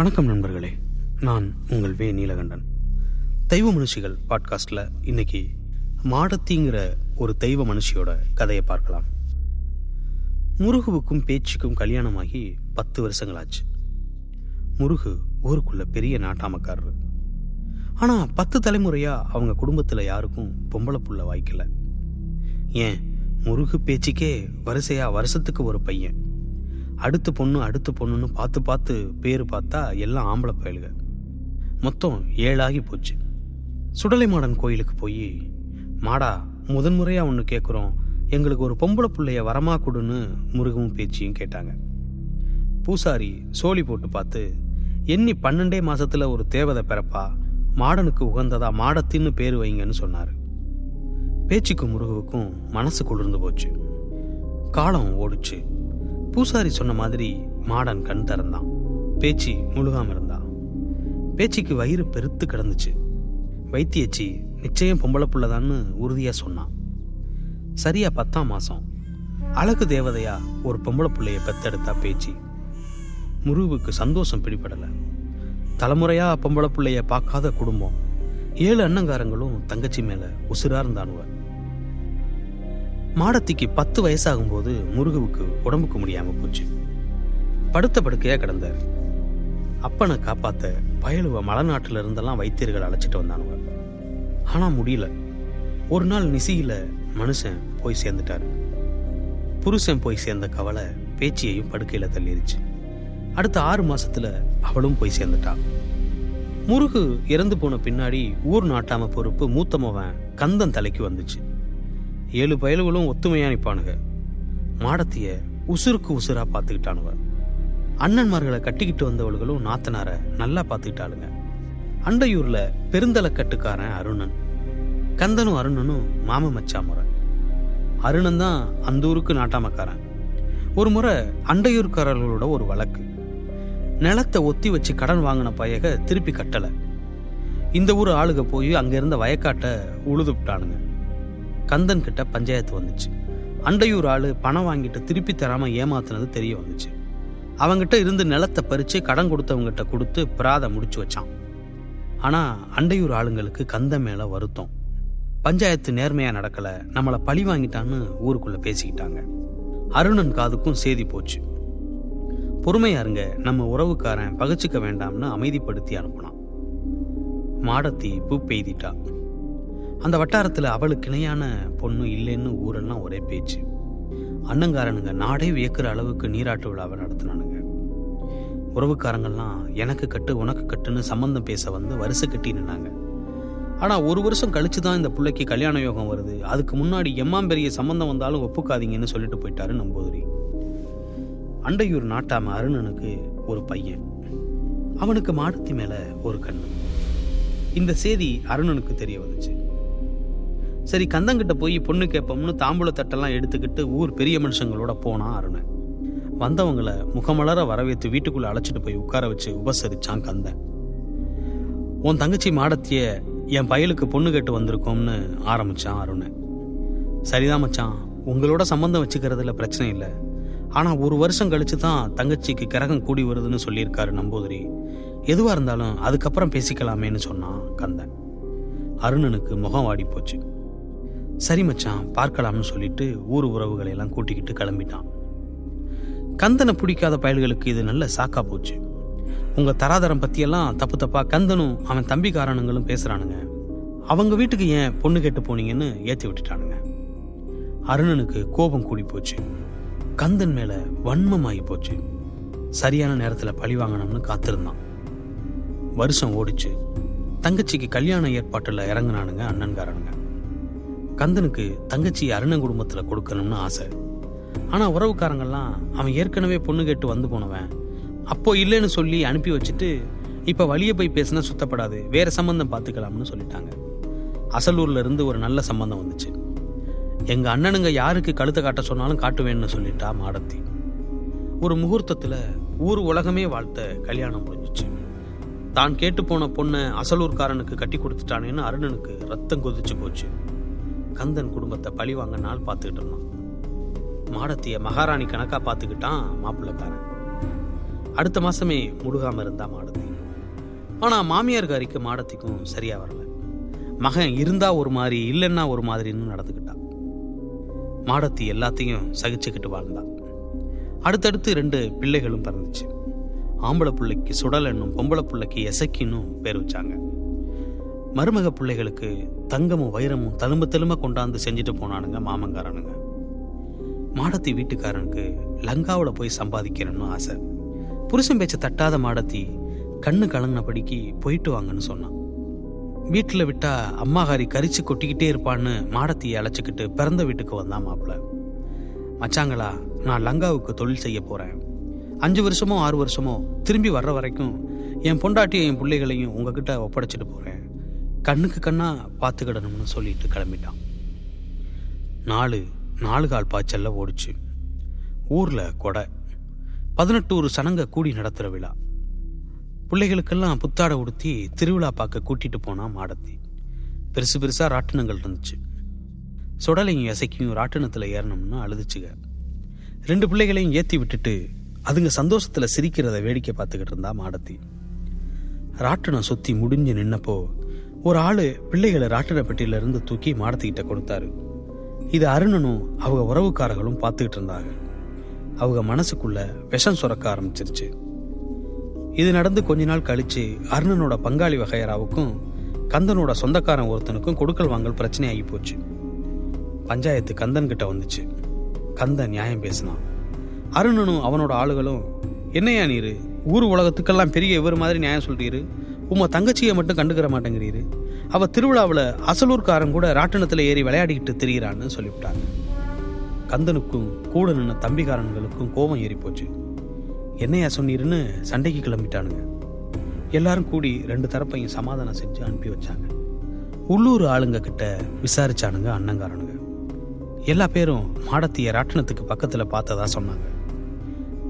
வணக்கம் நண்பர்களே. நான் உங்கள் வே. நீலகண்டன். தெய்வ மனுஷிகள் பாட்காஸ்டில் இன்னைக்கு மாடத்திங்கிற ஒரு தெய்வ மனுஷியோட கதையை பார்க்கலாம். முருகுவுக்கும் பேச்சுக்கும் கல்யாணமாகி பத்து வருஷங்களாச்சு. முருகு ஊருக்குள்ள பெரிய நாட்டாமக்காரரு. ஆனால் பத்து தலைமுறையாக அவங்க குடும்பத்தில் யாருக்கும் பொம்பளை புள்ள வாய்க்கல. ஏன்? முருகு பேச்சுக்கே வரிசையாக வருஷத்துக்கு ஒரு பையன். அடுத்த பொண்ணு அடுத்த பொண்ணுன்னு பார்த்து பார்த்து பேர் பார்த்தா எல்லாம் ஆம்பளை பயலுக. மொத்தம் ஏழாகி போச்சு. சுடலை மாடன் கோயிலுக்கு போய் மாடா முதன்முறையாக ஒன்று கேட்குறோம் எங்களுக்கு ஒரு பொம்பளை பிள்ளைய வரமா கொடுன்னு முருகவும் பேச்சியும் கேட்டாங்க. பூசாரி சோழி போட்டு பார்த்து எண்ணி பன்னெண்டே மாசத்துல ஒரு தேவதை பிறப்பா? மாடனுக்கு உகந்ததா மாடத்தின்னு பேர் வைங்கன்னு சொன்னார். பேச்சுக்கும் முருகுவுக்கும் மனசு குளிர்ந்து போச்சு. காலம் ஓடுச்சு. பூசாரி சொன்ன மாதிரி மாடன் கண் திறந்தான். பேச்சு முழுகாம இருந்தான் பேச்சுக்கு வயிறு பெருத்து கிடந்துச்சு. வைத்தியச்சி நிச்சயம் பொம்பளை புள்ளதான்னு உறுதியா சொன்னான் சரியா பத்தாம் மாசம். அழகு தேவதையா ஒரு பொம்பளை பிள்ளைய பெத்தெடுத்தா பேச்சு. முருவுக்கு சந்தோஷம் பிடிபடல. தலைமுறையா பொம்பளை பிள்ளைய பார்க்காத குடும்பம். ஏழு அண்ணங்காரங்களும் தங்கச்சி மேல உசுரா இருந்தானுவ. மாடத்திக்கு பத்து வயசாகும்போது முருகுவுக்கு உடம்புக்கு முடியாம போச்சு. படுத்த படுக்கையா கிடந்தார். அப்பனை காப்பாத்த பயலுவ மலைநாட்டுல இருந்தெல்லாம் வைத்தியர்கள் அழைச்சிட்டு வந்தானுவ ஆனா முடியல. ஒரு நாள் நிசியில மனுஷன் போய் சேர்ந்துட்டாரு. புருஷன் போய் சேர்ந்த கவலை பேச்சியையும் படுக்கையில தள்ளிருச்சு. அடுத்த ஆறு மாசத்துல அவளும் போய் சேர்ந்துட்டா. முருகு இறந்து போன பின்னாடி ஊர் நாட்டாம பொறுப்பு மூத்தமவன் கந்தன் தலைக்கு வந்துச்சு. ஏழு பயல்களும் ஒத்துமையா நிப்பானுங்க. மாடத்திய உசுருக்கு உசுரா பார்த்துக்கிட்டானுவ. அண்ணன்மார்களை கட்டிக்கிட்டு வந்தவளுகளும் நாத்தனார நல்லா பார்த்துக்கிட்டாளுங்க. அண்டையூர்ல பெருந்தலை கட்டுக்காரன் அருணன். கந்தனும் அருணனும் மாம மச்சா முறை. அருணன் தான் அந்த ஊருக்கு நாட்டாமக்காரன். ஒரு முறை அண்டையூர்காரர்களோட ஒரு வழக்கு. நிலத்தை ஒத்தி வச்சு கடன் வாங்கின பையக திருப்பி கட்டல. இந்த ஊர் ஆளுக போய் அங்கே இருந்த வயக்காட்டை உழுது விட்டானுங்க. கந்தன் கிட்ட பஞ்சாயத்து வந்துச்சு. அண்டையூர் ஆளு பணம் வாங்கிட்டு திருப்பி தராம ஏமாத்துனது தெரிய வந்துச்சு. அவங்கிட்ட இருந்து நிலத்தை பறிச்சு கடன் கொடுத்தவங்கிட்ட கொடுத்து பிராத முடிச்சு வச்சான். ஆனா அண்டையூர் ஆளுங்களுக்கு கந்த மேல வருத்தம். பஞ்சாயத்து நேர்மையா நடக்கல நம்மளை பழி வாங்கிட்டான்னு ஊருக்குள்ள பேசிக்கிட்டாங்க. அருணன் காதுக்கும் சேதி போச்சு. பொறுமையா இருங்க நம்ம உறவுக்காரன் பகச்சுக்க வேண்டாம்னு அமைதிப்படுத்தி அனுப்புனான். மாடத்தி பூ பெய்திட்டா. அந்த வட்டாரத்தில் அவளுக்கு இணையான பொண்ணு இல்லைன்னு ஊரெல்லாம் ஒரே பேச்சு. அண்ணங்காரனுங்க நாடே வியக்கிற அளவுக்கு நீராட்டு விழாவை நடத்தினானுங்க. உறவுக்காரங்கள்லாம் எனக்கு கட்டு உனக்கு கட்டுன்னு சம்மந்தம் பேச வந்து வரிசை கட்டி நின்னாங்க. ஆனால் ஒரு வருஷம் கழிச்சு தான் இந்த பிள்ளைக்கு கல்யாண யோகம் வருது. அதுக்கு முன்னாடி எம்மாம் பெரிய சம்மந்தம் வந்தாலும் ஒப்புக்காதீங்கன்னு சொல்லிட்டு போயிட்டாரு நம்பூதிரி. அண்டையூர் நாட்டாம அருணனுக்கு ஒரு பையன். அவனுக்கு மாடத்தி மேலே ஒரு கண்ணு. இந்த செய்தி அருணனுக்கு தெரிய வந்துச்சு. சரி கந்தங்கிட்ட போய் பொண்ணு கேட்போம்னு தாம்பூல தட்டெல்லாம் எடுத்துக்கிட்டு ஊர் பெரிய மனுஷங்களோட போனான் அருணன். வந்தவங்கள முகமலர வரவேற்று வீட்டுக்குள்ள அழைச்சிட்டு போய் உட்கார வச்சு உபசரிச்சான் கந்தன். உன் தங்கச்சி மாடத்திய என் பயலுக்கு பொண்ணு கேட்டு வந்திருக்கோம்னு ஆரம்பிச்சான் அருணன். சரிதான் மச்சான் உங்களோட சம்பந்தம் வச்சுக்கிறதுல பிரச்சனை இல்லை. ஆனா ஒரு வருஷம் கழிச்சு தான் தங்கச்சிக்கு கிரகம் கூடி வருதுன்னு சொல்லியிருக்காரு நம்பூதிரி. எதுவா இருந்தாலும் அதுக்கப்புறம் பேசிக்கலாமேன்னு சொன்னான் கந்தன். அருணனுக்கு முகம் வாடி போச்சு. சரி மச்சான் பார்க்கலாம்னு சொல்லிட்டு ஊர் உறவுகளை எல்லாம் கூட்டிக்கிட்டு கிளம்பிட்டான். கந்தனை பிடிக்காத பயல்களுக்கு இது நல்ல சாக்கா போச்சு. உங்க தராதரம் பத்தியெல்லாம் தப்பு தப்பா கந்தனும் அவன் தம்பிக்காரனுங்களும் பேசுறானுங்க. அவங்க வீட்டுக்கு ஏன் பொண்ணு கேட்டு போனீங்கன்னு ஏத்தி விட்டுட்டானுங்க. அருணனுக்கு கோபம் கூடி போச்சு. கந்தன் மேல வன்மமாகி போச்சு. சரியான நேரத்துல பழி வாங்கணும்னு காத்திருந்தான். வருஷம் ஓடிச்சு. தங்கச்சிக்கு கல்யாண ஏற்பாட்டில் இறங்குனானுங்க அண்ணன்காரனுங்க. கந்தனுக்கு தங்கச்சி அருணன் குடும்பத்தில் கொடுக்கணும்னு ஆசை. ஆனால் உறவுக்காரங்கள்லாம் அவன் ஏற்கனவே பொண்ணு கேட்டு வந்து போனவன். அப்போ இல்லைன்னு சொல்லி அனுப்பி வச்சுட்டு இப்போ வழியை போய் பேசினா சுத்தப்படாது வேற சம்பந்தம் பார்த்துக்கலாம்னு சொல்லிட்டாங்க. அசலூர்ல இருந்து ஒரு நல்ல சம்பந்தம் வந்துச்சு. எங்க அண்ணனுங்க யாருக்கு கழுத்தை காட்ட சொன்னாலும் காட்டுவேன்னு சொல்லிட்டா மாடத்தி. ஒரு முகூர்த்தத்துல ஊர் உலகமே வாழ்த்த கல்யாணம் முடிஞ்சிச்சு. தான் கேட்டு போன பொண்ணை அசலூர்காரனுக்கு கட்டி கொடுத்துட்டானேன்னு அருணனுக்கு ரத்தம் கொதிச்சு போச்சு. கந்தன் குடும்பத்தை பழி வாங்க நாள் பார்த்துக்கிட்டு இருந்தான். மாடத்திய மகாராணி கணக்காக பார்த்துக்கிட்டான் மாப்பிள்ளைக்காரன். அடுத்த மாதமே முழுகாம இருந்தா மாடத்தி. ஆனால் மாமியார்காரிக்கு மாடத்திக்கும் சரியாக வரல. மகன் இருந்தா ஒரு மாதிரி இல்லைன்னா ஒரு மாதிரின்னு நடந்துக்கிட்டான் மாடத்தி எல்லாத்தையும் சகிச்சுக்கிட்டு வாழ்ந்தான் அடுத்தடுத்து ரெண்டு பிள்ளைகளும் பிறந்துச்சு. ஆம்பளை பிள்ளைக்கு சுடல் என்னும் பொம்பளை பிள்ளைக்கு எசக்கின்னும் பேர் வச்சாங்க. மருமக பிள்ளைகளுக்கு தங்கமும் வைரமும் தழும்ப தெலும்ப கொண்டாந்து செஞ்சுட்டு போனானுங்க மாமங்காரனுங்க. மாடத்தி வீட்டுக்காரனுக்கு லங்காவில் போய் சம்பாதிக்கிறேன்னு ஆசை. புருஷன் பேச்ச தட்டாத மாடத்தி கண்ணு கலங்கினபடிக்கு போயிட்டு வாங்கன்னு சொன்னான். வீட்டில் விட்டா அம்மாகாரி கரிச்சு கொட்டிக்கிட்டே இருப்பான்னு மாடத்தியை அழைச்சிக்கிட்டு பிறந்த வீட்டுக்கு வந்தான் மாப்பிள்ள. மச்சாங்களா நான் லங்காவுக்கு தொழில் செய்ய போறேன். அஞ்சு வருஷமோ ஆறு வருஷமோ திரும்பி வர்ற வரைக்கும் என் பொண்டாட்டியும் என் பிள்ளைகளையும் உங்ககிட்ட ஒப்படைச்சிட்டு போறேன். கண்ணுக்கு கண்ணா பார்த்துக்கிடணும்னு சொல்லிட்டு கிளம்பிட்டான். நாலு நாலு கால் பாய்ச்சல்ல ஓடிச்சு. ஊர்ல கொடை. பதினெட்டு ஒரு சனங்க கூடி நடத்துற விழா. பிள்ளைகளுக்கெல்லாம் புத்தாடை உடுத்தி திருவிழா பார்க்க கூட்டிட்டு போனா மாடத்தி. பெருசு பெருசா ராட்டினங்கள் இருந்துச்சு. சுடலையும் இசைக்கும் ராட்டினத்துல ஏறணும்னு அழுதுச்சுங்க ரெண்டு பிள்ளைகளையும் ஏத்தி விட்டுட்டு அதுங்க சந்தோஷத்துல சிரிக்கிறத வேடிக்கை பார்த்துக்கிட்டு இருந்தா மாடத்தி. ராட்டினம் சுத்தி முடிஞ்சு நின்னப்போ ஒரு ஆளு பிள்ளைகளை ராட்டினப்பட்டியில இருந்து தூக்கி மாடத்துக்கிட்ட கொடுத்தாரு. இது அருணனும் அவங்க உறவுக்காரர்களும் பார்த்துக்கிட்டு இருந்தாங்க. அவங்க மனசுக்குள்ள விஷம் சுரக்க ஆரம்பிச்சிருச்சு. இது நடந்து கொஞ்ச நாள் கழிச்சு அருணனோட பங்காளி வகையராவுக்கும் கந்தனோட சொந்தக்காரன் ஒருத்தனுக்கும் கொடுக்கல் வாங்கல் பிரச்சனை ஆகி போச்சு. பஞ்சாயத்து கந்தன் கிட்ட வந்துச்சு. கந்தன் நியாயம் பேசினான். அருணனும் அவனோட ஆளுகளும் என்னையா நீரு? ஊர் உலகத்துக்கெல்லாம் பெரிய இவர் மாதிரி நியாயம் சொல்றீரு? உமா தங்கச்சியை மட்டும் கண்டுக்கிற மாட்டேங்கிறீரு. அவ திருவிழாவில் அசலூர்காரன் கூட ராட்டினத்தில் ஏறி விளையாடிக்கிட்டு திரியிறான்னு சொல்லிவிட்டாங்க. கந்தனுக்கும் கூட நின்ன தம்பிக்காரன்களுக்கும் கோபம் ஏறி போச்சு என்னையா சொன்னீருன்னு சண்டைக்கு கிளம்பிட்டானுங்க. எல்லாரும் கூடி ரெண்டு தரப்பையும் சமாதானம் செஞ்சு அனுப்பி வச்சாங்க. உள்ளூர் ஆளுங்க கிட்ட விசாரிச்சானுங்க அண்ணங்காரனுங்க. எல்லா பேரும் மாடத்திய ராட்டினத்துக்கு பக்கத்தில் பார்த்ததா சொன்னாங்க.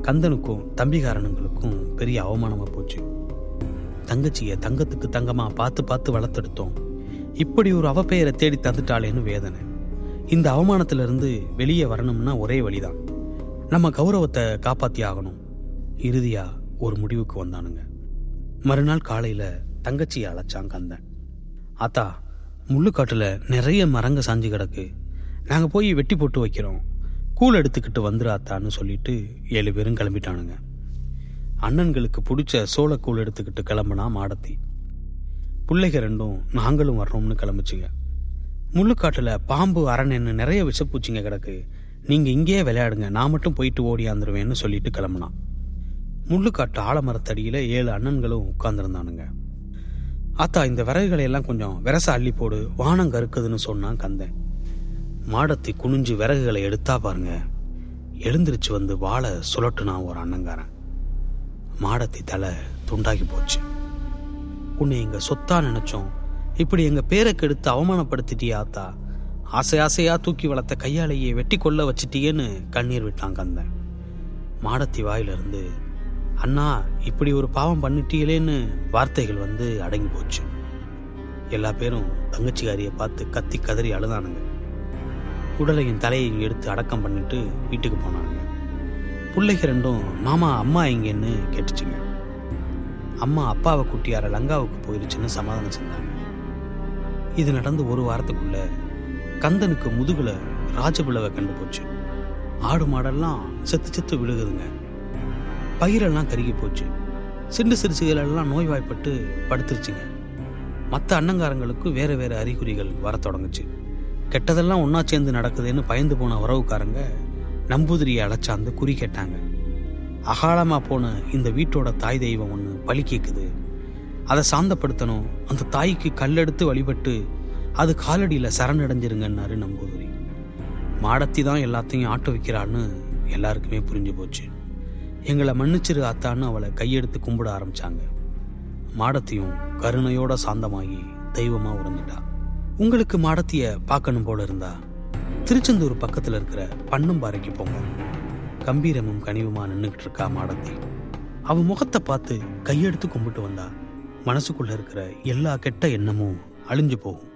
கந்தனுக்கும் தம்பிகாரனுங்களுக்கும் பெரிய அவமானமாக போச்சு. தங்கச்சியை தங்கத்துக்கு தங்கமா பார்த்து பார்த்து வளர்த்தெடுத்தோம். இப்படி ஒரு அவப்பெயரை தேடி தந்துட்டாளேன்னு வேதனை. இந்த அவமானத்திலிருந்து வெளியே வரணும்னா ஒரே வழிதான். நம்ம கௌரவத்தை காப்பாத்தி ஆகணும். இறுதியா ஒரு முடிவுக்கு வந்தானுங்க. மறுநாள் காலையில தங்கச்சியை அழைச்சான் கந்தன். ஆத்தா முள்ளுக்காட்டுல நிறைய மரங்க சாஞ்சு கிடக்கு. நாங்கள் போய் வெட்டி போட்டு வைக்கிறோம். கூழ் எடுத்துக்கிட்டு வந்துராத்தான்னு சொல்லிட்டு ஏழு பேரும் கிளம்பிட்டானுங்க. அண்ணன்களுக்கு பிடிச்ச சோளக்கூழ் எடுத்துக்கிட்டு கிளம்புனா மாடத்தி. பிள்ளைக ரெண்டும் நாங்களும் வர்றோம்னு கிளம்பிச்சுங்க. முள்ளுக்காட்டுல பாம்பு அரண்னு நிறைய விஷப்பூச்சிங்க கிடக்கு. நீங்க இங்கேயே விளையாடுங்க நான் மட்டும் போயிட்டு ஓடியாந்துருவேன்னு சொல்லிட்டு கிளம்புனான் முள்ளுக்காட்டு ஆலமரத்தடியில ஏழு அண்ணன்களும் உட்கார்ந்துருந்தானுங்க. ஆத்தா இந்த விறகுகளை எல்லாம் கொஞ்சம் விரச அள்ளி போடு வானம் கருக்குதுன்னு சொன்னான் கந்தன் மாடத்தி குனிஞ்சு விறகுகளை எடுத்தா பாருங்க. எழுந்திருச்சு வந்து வாழை சுழட்டுனான் ஒரு அண்ணங்காரன் மாடத்தி தலை துண்டாகி போச்சு. உன்னை எங்க சொத்தா நினைச்சோம். இப்படி எங்க பேரை கெடுத்து அவமானப்படுத்திட்டியா ஆத்தா. ஆசை ஆசையா தூக்கி வளர்த்த கையாலேயே வெட்டி கொள்ள வச்சிட்டியேன்னு கண்ணீர் விட்டான் கந்தன். மாடத்தி வாயிலிருந்து அண்ணா இப்படி ஒரு பாவம் பண்ணிட்டீங்களேன்னு வார்த்தைகள் வந்து அடங்கி போச்சு. எல்லா பேரும் தங்கச்சிக்காரியை பார்த்து கத்தி கதறி அழுதானுங்க. உடலையும் தலையையும் எடுத்து அடக்கம் பண்ணிட்டு வீட்டுக்கு போனானுங்க. பிள்ளைங்க ரெண்டும் மாமா அம்மா எங்கன்னு கேட்டுச்சுங்க. அம்மா அப்பாவை குட்டியார லங்காவுக்கு போயிருச்சுன்னு சமாதானம் செஞ்சாங்க. இது நடந்து ஒரு வாரத்துக்குள்ள கந்தனுக்கு முதுகுல ராஜபிளவை கண்டு போச்சு. ஆடு மாடெல்லாம் செத்து செத்து விழுகுதுங்க. பயிரெல்லாம் கருகி போச்சு. சிண்டு சிறுசுகளெல்லாம் நோய்வாய்ப்பட்டு படுத்துருச்சுங்க. மற்ற அண்ணங்காரங்களுக்கு வேற வேற அறிகுறிகள் வரத் தொடங்குச்சு. கெட்டதெல்லாம் ஒன்றா சேர்ந்து நடக்குதுன்னு பயந்து போன உறவுக்காரங்க நம்பூதிரியை அழைச்சாந்து குறி கேட்டாங்க. அகாலமாக போன இந்த வீட்டோட தாய் தெய்வம் ஒன்று பலி கேட்குது அதை சாந்தப்படுத்தணும். அந்த தாய்க்கு கல்லெடுத்து வழிபட்டு அது காலடியில் சரணடைஞ்சிருங்கன்னாரு நம்பூதிரி. மாடத்தி தான் எல்லாத்தையும் ஆட்ட வைக்கிறான்னு எல்லாருக்குமே புரிஞ்சு போச்சு. எங்களை மன்னிச்சிரு ஆத்தான்னு அவளை கையெடுத்து கும்பிட ஆரம்பிச்சாங்க. மாடத்தியும் கருணையோட சாந்தமாகி தெய்வமாக உறைஞ்சிட்டா உங்களுக்கு மாடத்தியை பார்க்கணும் போல இருந்தா. திருச்செந்தூர் பக்கத்துல இருக்கிற பன்னம்பாறைக்கு போங்க. கம்பீரமும் கனிவுமா நின்றுகிட்டு இருக்கா மாடத்தி அவ முகத்தை பார்த்து கையெடுத்து கும்பிட்டு வந்தா. மனசுக்குள்ள இருக்கிற எல்லா கெட்ட எண்ணமும் அழிஞ்சு போகும்.